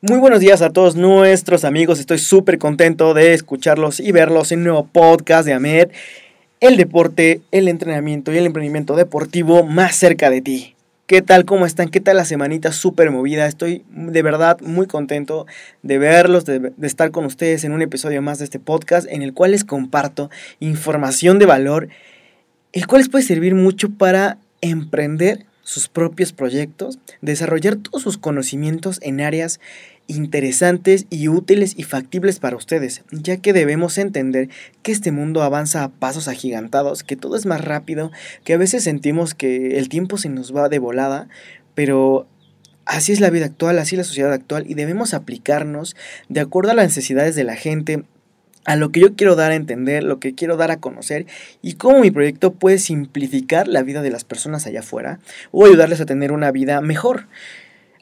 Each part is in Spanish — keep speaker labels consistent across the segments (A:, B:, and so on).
A: Muy buenos días a todos nuestros amigos, estoy súper contento de escucharlos y verlos en un nuevo podcast de AMED, el deporte, el entrenamiento y el emprendimiento deportivo más cerca de ti. ¿Qué tal? ¿Cómo están? ¿Qué tal la semanita súper movida? Estoy de verdad muy contento de verlos, de, de, estar con ustedes en un episodio más de este podcast en el cual les comparto información de valor, el cual les puede servir mucho para emprender sus propios proyectos, desarrollar todos sus conocimientos en áreas interesantes y útiles y factibles para ustedes, ya que debemos entender que este mundo avanza a pasos agigantados, que todo es más rápido, que a veces sentimos que el tiempo se nos va de volada, pero así es la vida actual, así es la sociedad actual y debemos aplicarnos de acuerdo a las necesidades de la gente, a lo que yo quiero dar a entender, lo que quiero dar a conocer y cómo mi proyecto puede simplificar la vida de las personas allá afuera o ayudarles a tener una vida mejor.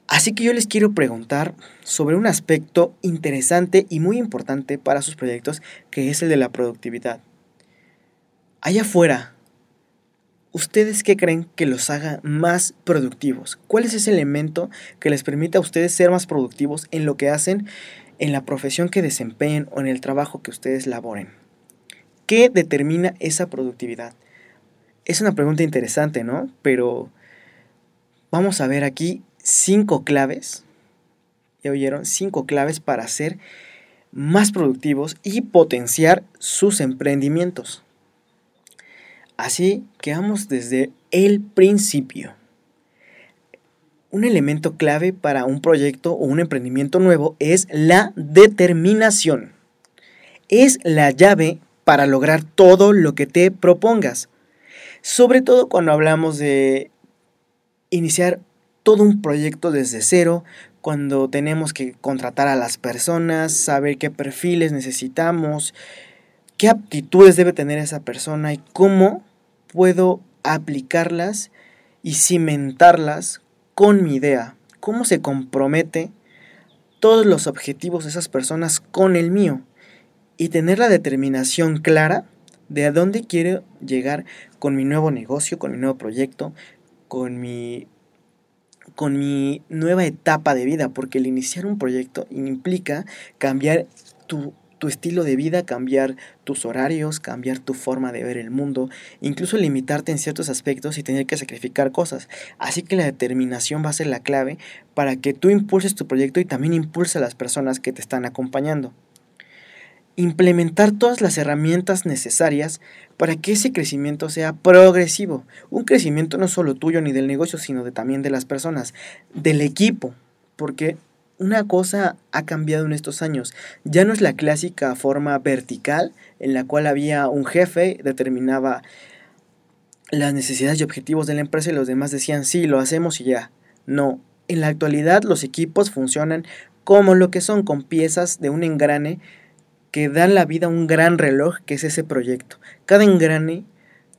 A: Así que yo les quiero preguntar sobre un aspecto interesante y muy importante para sus proyectos, que es el de la productividad. Allá afuera, ¿ustedes qué creen que los haga más productivos? ¿Cuál es ese elemento que les permite a ustedes ser más productivos en lo que hacen? En la profesión que desempeñen o en el trabajo que ustedes laboren. ¿Qué determina esa productividad? Es una pregunta interesante, ¿no? Pero vamos a ver aquí cinco claves. ¿Ya oyeron? Cinco claves para ser más productivos y potenciar sus emprendimientos. Así que vamos desde el principio. Un elemento clave para un proyecto o un emprendimiento nuevo es la determinación. Es la llave para lograr todo lo que te propongas. Sobre todo cuando hablamos de iniciar todo un proyecto desde cero, cuando tenemos que contratar a las personas, saber qué perfiles necesitamos, qué aptitudes debe tener esa persona y cómo puedo aplicarlas y cimentarlas con mi idea, cómo se compromete todos los objetivos de esas personas con el mío y tener la determinación clara de a dónde quiero llegar con mi nuevo negocio, con mi nuevo proyecto, con mi con mi nueva etapa de vida, porque el iniciar un proyecto implica cambiar tu tu estilo de vida, cambiar tus horarios, cambiar tu forma de ver el mundo, incluso limitarte en ciertos aspectos y tener que sacrificar cosas. Así que la determinación va a ser la clave para que tú impulses tu proyecto y también impulse a las personas que te están acompañando. Implementar todas las herramientas necesarias para que ese crecimiento sea progresivo. Un crecimiento no solo tuyo ni del negocio, sino también de las personas, del equipo, porque una cosa ha cambiado en estos años. Ya no es la clásica forma vertical en la cual había un jefe, determinaba las necesidades y objetivos de la empresa y los demás decían, sí, lo hacemos y ya. No, en la actualidad los equipos funcionan como lo que son con piezas de un engrane que dan la vida a un gran reloj que es ese proyecto. Cada engrane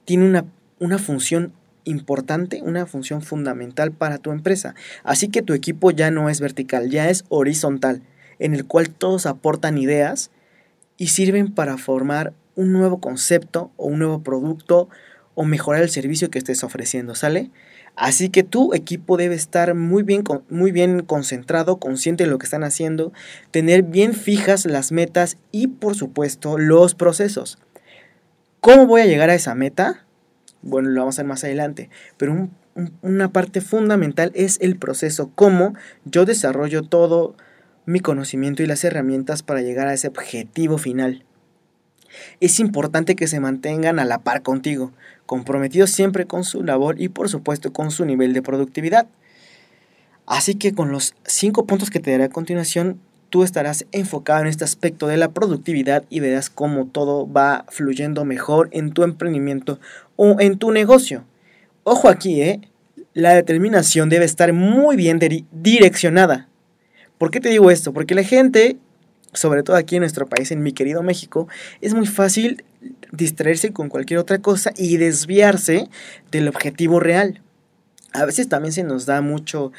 A: tiene una, una función importante, una función fundamental para tu empresa. Así que tu equipo ya no es vertical, ya es horizontal, en el cual todos aportan ideas y sirven para formar un nuevo concepto o un nuevo producto o mejorar el servicio que estés ofreciendo, ¿sale? Así que tu equipo debe estar muy bien, muy bien concentrado, consciente de lo que están haciendo, tener bien fijas las metas y por supuesto los procesos. ¿Cómo voy a llegar a esa meta? Bueno, lo vamos a ver más adelante, pero una parte fundamental es el proceso, cómo yo desarrollo todo mi conocimiento y las herramientas para llegar a ese objetivo final. Es importante que se mantengan a la par contigo, comprometidos siempre con su labor y por supuesto con su nivel de productividad. Así que con los cinco puntos que te daré a continuación, tú estarás enfocado en este aspecto de la productividad y verás cómo todo va fluyendo mejor en tu emprendimiento o en tu negocio. Ojo aquí, ¿eh? La determinación debe estar muy bien direccionada. ¿Por qué te digo esto? Porque la gente sobre todo aquí en nuestro país, en mi querido México, es muy fácil distraerse con cualquier otra cosa y desviarse del objetivo real. A veces también se nos da mucho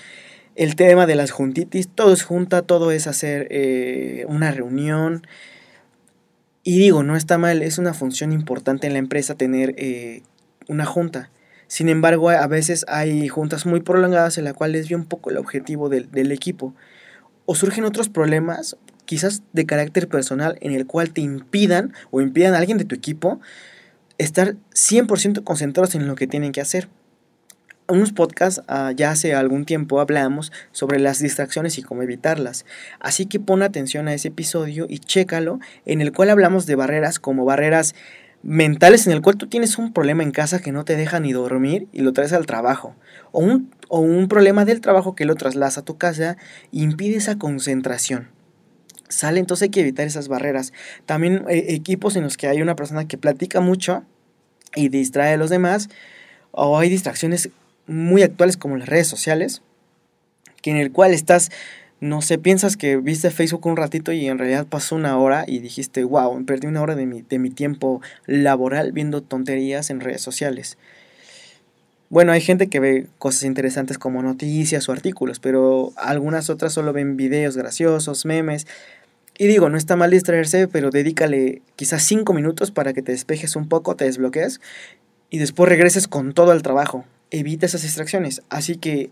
A: el tema de las juntitis, todo es junta, todo es hacer eh, una reunión. Y digo, no está mal, es una función importante en la empresa tener eh, una junta. Sin embargo, a veces hay juntas muy prolongadas en la cual desvía un poco el objetivo del, del equipo. O surgen otros problemas quizás de carácter personal en el cual te impidan o impidan a alguien de tu equipo estar 100% concentrados en lo que tienen que hacer. Unos podcasts ah, ya hace algún tiempo hablamos sobre las distracciones y cómo evitarlas. Así que pon atención a ese episodio y chécalo en el cual hablamos de barreras como barreras mentales en el cual tú tienes un problema en casa que no te deja ni dormir y lo traes al trabajo. O un, o un problema del trabajo que lo trasladas a tu casa e impide esa concentración. Sale, entonces hay que evitar esas barreras. También eh, equipos en los que hay una persona que platica mucho y distrae a los demás, o hay distracciones muy actuales como las redes sociales, que en el cual estás, no sé, piensas que viste Facebook un ratito y en realidad pasó una hora y dijiste, wow, perdí una hora de mi, de mi tiempo laboral viendo tonterías en redes sociales. Bueno, hay gente que ve cosas interesantes como noticias o artículos, pero algunas otras solo ven videos graciosos, memes, y digo, no está mal distraerse, pero dedícale quizás cinco minutos para que te despejes un poco, te desbloquees y después regreses con todo al trabajo. Evita esas distracciones. Así que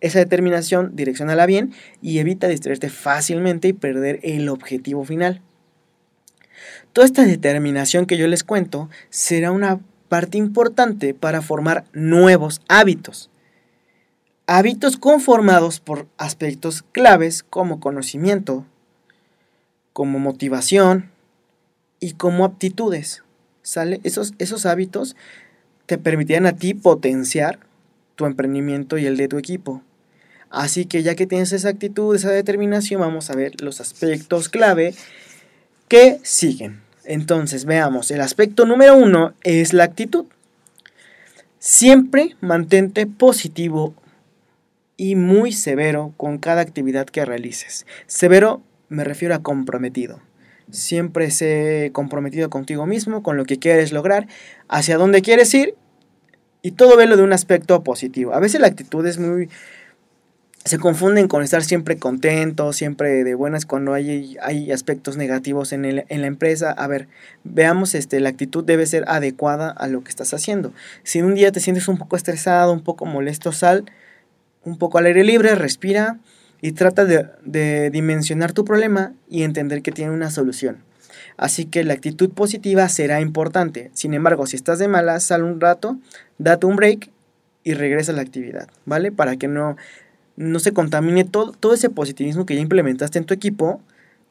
A: esa determinación direccionala bien y evita distraerte fácilmente y perder el objetivo final. Toda esta determinación que yo les cuento será una parte importante para formar nuevos hábitos. Hábitos conformados por aspectos claves como conocimiento, como motivación y como aptitudes. ¿Sale? Esos, esos hábitos te permitirán a ti potenciar tu emprendimiento y el de tu equipo. Así que ya que tienes esa actitud, esa determinación, vamos a ver los aspectos clave que siguen. Entonces, veamos, el aspecto número uno es la actitud. Siempre mantente positivo y muy severo con cada actividad que realices. Severo me refiero a comprometido. Siempre sé comprometido contigo mismo, con lo que quieres lograr, hacia dónde quieres ir y todo velo de un aspecto positivo. A veces la actitud es muy... Se confunden con estar siempre contento, siempre de buenas cuando hay, hay aspectos negativos en, en la empresa. A ver, veamos, este, la actitud debe ser adecuada a lo que estás haciendo. Si un día te sientes un poco estresado, un poco molesto, sal un poco al aire libre, respira, y trata de, dimensionar tu problema y entender que tiene una solución. Así que la actitud positiva será importante. Sin embargo, si estás de mala, sal un rato, date un break y regresa a la actividad, ¿vale? Para que no, no se contamine todo, todo ese positivismo que ya implementaste en tu equipo,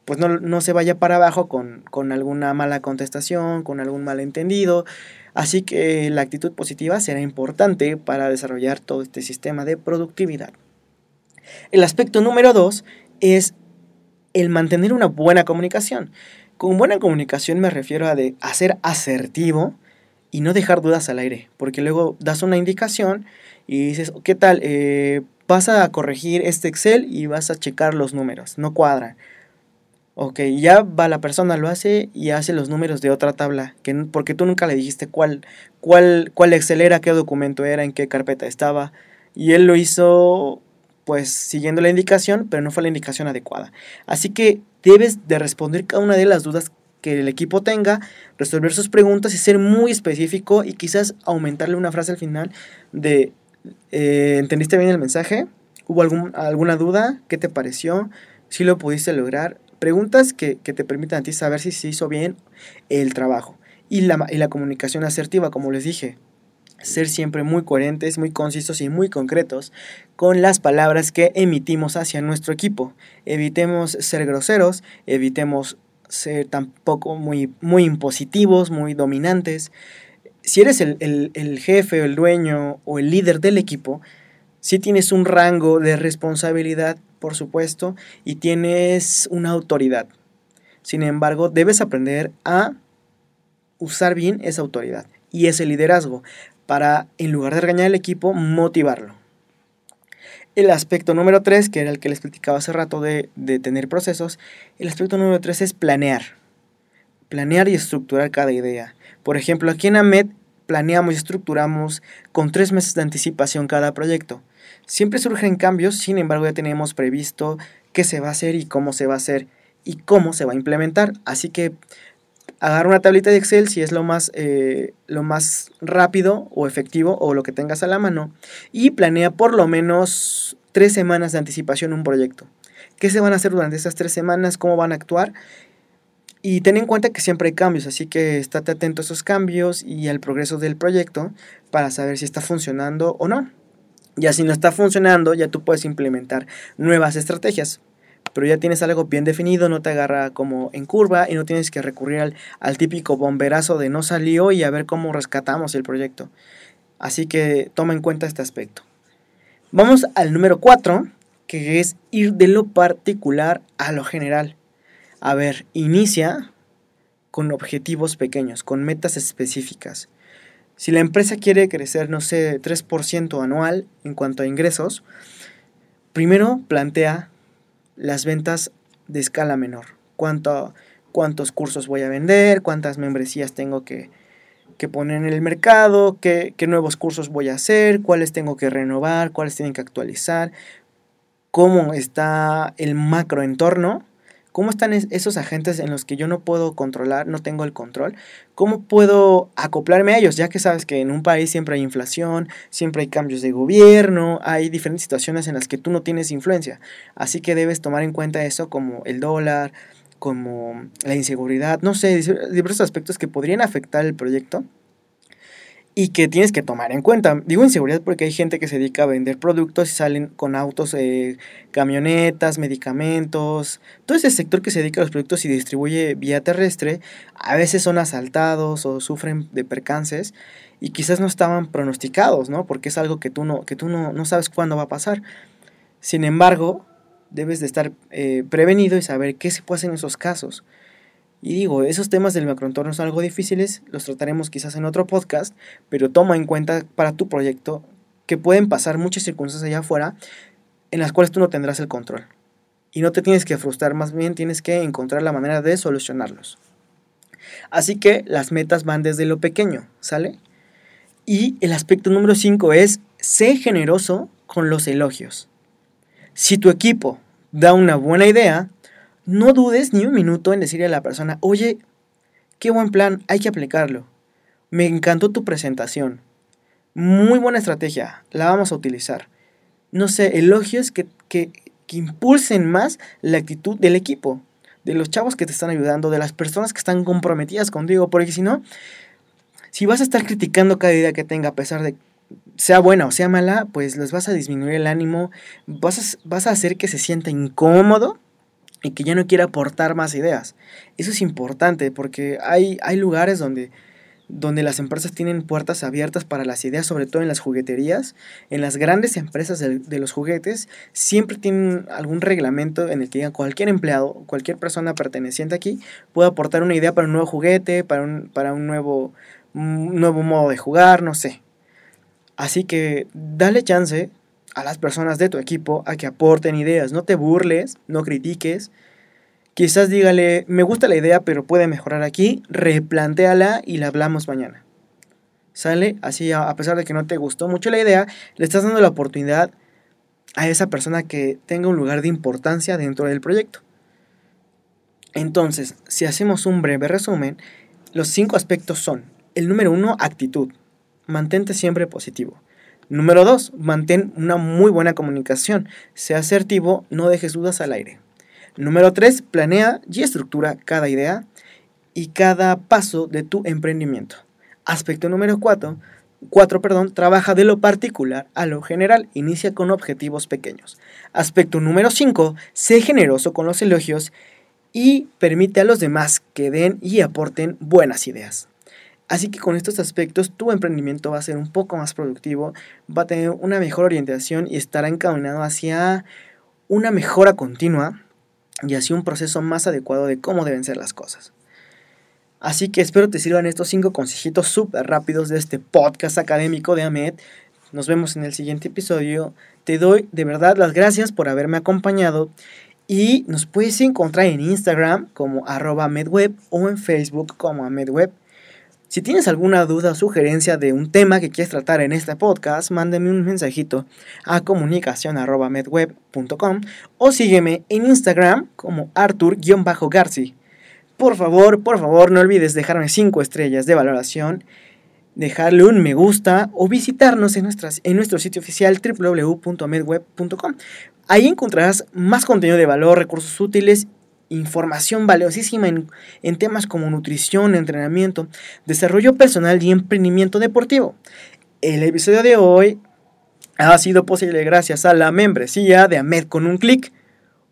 A: pues no, no se vaya para abajo con, con, alguna mala contestación, con algún malentendido. Así que la actitud positiva será importante para desarrollar todo este sistema de productividad. El aspecto número dos es el mantener una buena comunicación. Con buena comunicación me refiero a, de, ser asertivo y no dejar dudas al aire, porque luego das una indicación y dices, ¿qué tal? Eh, vas a corregir este Excel y vas a checar los números, no cuadran. Ok, ya va la persona, lo hace y hace los números de otra tabla, que, porque tú nunca le dijiste cuál, cuál, cuál Excel era, qué documento era, en qué carpeta estaba. Y él lo hizo pues siguiendo la indicación, pero no fue la indicación adecuada. Así que debes de responder cada una de las dudas que el equipo tenga, resolver sus preguntas y ser muy específico y quizás aumentarle una frase al final de eh, ¿entendiste bien el mensaje? ¿Hubo algún, alguna duda? ¿Qué te pareció? ¿Si lo pudiste lograr? Preguntas que, te permitan a ti saber si se hizo bien el trabajo. Y la, y la comunicación asertiva, como les dije, ser siempre muy coherentes, muy concisos y muy concretos con las palabras que emitimos hacia nuestro equipo. Evitemos ser groseros, evitemos ser tampoco muy, muy impositivos, muy dominantes. Si eres el, el, jefe el dueño o el líder del equipo, si tienes un rango de responsabilidad, por supuesto, y tienes una autoridad. Sin embargo, debes aprender a usar bien esa autoridad y ese liderazgo para, en lugar de regañar al equipo, motivarlo. El aspecto número 3, que era el que les platicaba hace rato de, de tener procesos, el aspecto número 3 es planear. Planear y estructurar cada idea. Por ejemplo, aquí en AMED planeamos y estructuramos con tres meses de anticipación cada proyecto. Siempre surgen cambios, sin embargo ya tenemos previsto qué se va a hacer y cómo se va a hacer y cómo se va a implementar. Así que agarra una tablita de Excel si es lo más, eh, lo más rápido o efectivo o lo que tengas a la mano y planea por lo menos tres semanas de anticipación un proyecto. ¿Qué se van a hacer durante esas tres semanas? ¿Cómo van a actuar? Y ten en cuenta que siempre hay cambios, así que estate atento a esos cambios y al progreso del proyecto para saber si está funcionando o no. Ya si no está funcionando, ya tú puedes implementar nuevas estrategias pero ya tienes algo bien definido, no te agarra como en curva y no tienes que recurrir al, típico bomberazo de no salió y a ver cómo rescatamos el proyecto. Así que toma en cuenta este aspecto. Vamos al número 4, que es ir de lo particular a lo general. A ver, inicia con objetivos pequeños, con metas específicas. Si la empresa quiere crecer, no sé, 3% anual en cuanto a ingresos, primero plantea las ventas de escala menor. Cuánto, cuántos cursos voy a vender, cuántas membresías tengo que, poner en el mercado, qué, qué, nuevos cursos voy a hacer, cuáles tengo que renovar, cuáles tienen que actualizar, cómo está el macroentorno ¿Cómo están esos agentes en los que yo no puedo controlar, no tengo el control? ¿Cómo puedo acoplarme a ellos? Ya que sabes que en un país siempre hay inflación, siempre hay cambios de gobierno, hay diferentes situaciones en las que tú no tienes influencia. Así que debes tomar en cuenta eso como el dólar, como la inseguridad, no sé, diversos aspectos que podrían afectar el proyecto y que tienes que tomar en cuenta. Digo inseguridad porque hay gente que se dedica a vender productos y salen con autos, eh, camionetas, medicamentos. Todo ese sector que se dedica a los productos y distribuye vía terrestre, a veces son asaltados o sufren de percances y quizás no estaban pronosticados, ¿no? Porque es algo que tú no, que tú no, no sabes cuándo va a pasar. Sin embargo, debes de estar eh, prevenido y saber qué se puede hacer en esos casos. Y digo, esos temas del macroentorno son algo difíciles, los trataremos quizás en otro podcast, pero toma en cuenta para tu proyecto que pueden pasar muchas circunstancias allá afuera en las cuales tú no tendrás el control. Y no te tienes que frustrar, más bien tienes que encontrar la manera de solucionarlos. Así que las metas van desde lo pequeño, ¿sale? Y el aspecto número 5 es, sé generoso con los elogios. Si tu equipo da una buena idea, no dudes ni un minuto en decirle a la persona, oye, qué buen plan, hay que aplicarlo. Me encantó tu presentación. Muy buena estrategia, la vamos a utilizar. No sé, elogios que, que, que impulsen más la actitud del equipo, de los chavos que te están ayudando, de las personas que están comprometidas contigo, porque si no, si vas a estar criticando cada idea que tenga a pesar de sea buena o sea mala, pues les vas a disminuir el ánimo, vas a, vas a hacer que se sienta incómodo y que ya no quiere aportar más ideas. Eso es importante porque hay, hay lugares donde, donde las empresas tienen puertas abiertas para las ideas, sobre todo en las jugueterías. En las grandes empresas de, los juguetes siempre tienen algún reglamento en el que cualquier empleado, cualquier persona perteneciente aquí puede aportar una idea para un nuevo juguete, para un, para un nuevo, un nuevo modo de jugar, no sé. Así que dale chance a las personas de tu equipo a que aporten ideas. No te burles, no critiques. Quizás dígale, me gusta la idea, pero puede mejorar aquí, replantéala y la hablamos mañana. ¿Sale? Así, a pesar de que no te gustó mucho la idea, le estás dando la oportunidad a esa persona que tenga un lugar de importancia dentro del proyecto. Entonces, si hacemos un breve resumen, los cinco aspectos son, el número uno, actitud. Mantente siempre positivo. Número dos, mantén una muy buena comunicación. Sea asertivo, no dejes dudas al aire. Número tres, planea y estructura cada idea y cada paso de tu emprendimiento. Aspecto número cuatro, 4, perdón, trabaja de lo particular a lo general, inicia con objetivos pequeños. Aspecto número 5, sé generoso con los elogios y permite a los demás que den y aporten buenas ideas. Así que con estos aspectos tu emprendimiento va a ser un poco más productivo, va a tener una mejor orientación y estará encaminado hacia una mejora continua y hacia un proceso más adecuado de cómo deben ser las cosas. Así que espero te sirvan estos cinco consejitos súper rápidos de este podcast académico de Ahmed. Nos vemos en el siguiente episodio. Te doy de verdad las gracias por haberme acompañado y nos puedes encontrar en Instagram como arroba o en Facebook como amedweb. Si tienes alguna duda o sugerencia de un tema que quieres tratar en este podcast, mándame un mensajito a comunicación.medweb.com o sígueme en Instagram como artur-garci. Por favor, por favor, no olvides dejarme 5 estrellas de valoración, dejarle un me gusta o visitarnos en, en nuestro sitio oficial www.medweb.com. Ahí encontrarás más contenido de valor, recursos útiles, información valiosísima en, temas como nutrición, entrenamiento, desarrollo personal y emprendimiento deportivo. El episodio de hoy ha sido posible gracias a la membresía de Amed con un clic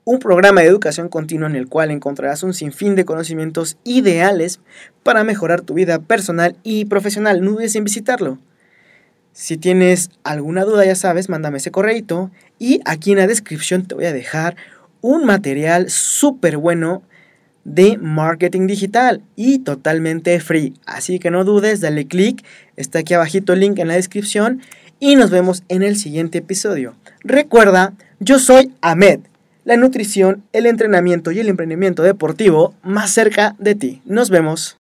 A: un programa de educación continua en el cual encontrarás un sinfín de conocimientos ideales para mejorar tu vida personal y profesional. No dudes en visitarlo. Si tienes alguna duda, ya sabes, mándame ese correito y aquí en la descripción te voy a dejar un material súper bueno de marketing digital y totalmente free. Así que no dudes, dale click, está aquí abajito el link en la descripción y nos vemos en el siguiente episodio. Recuerda, yo soy Ahmed la nutrición, el entrenamiento y el emprendimiento deportivo más cerca de ti. Nos vemos.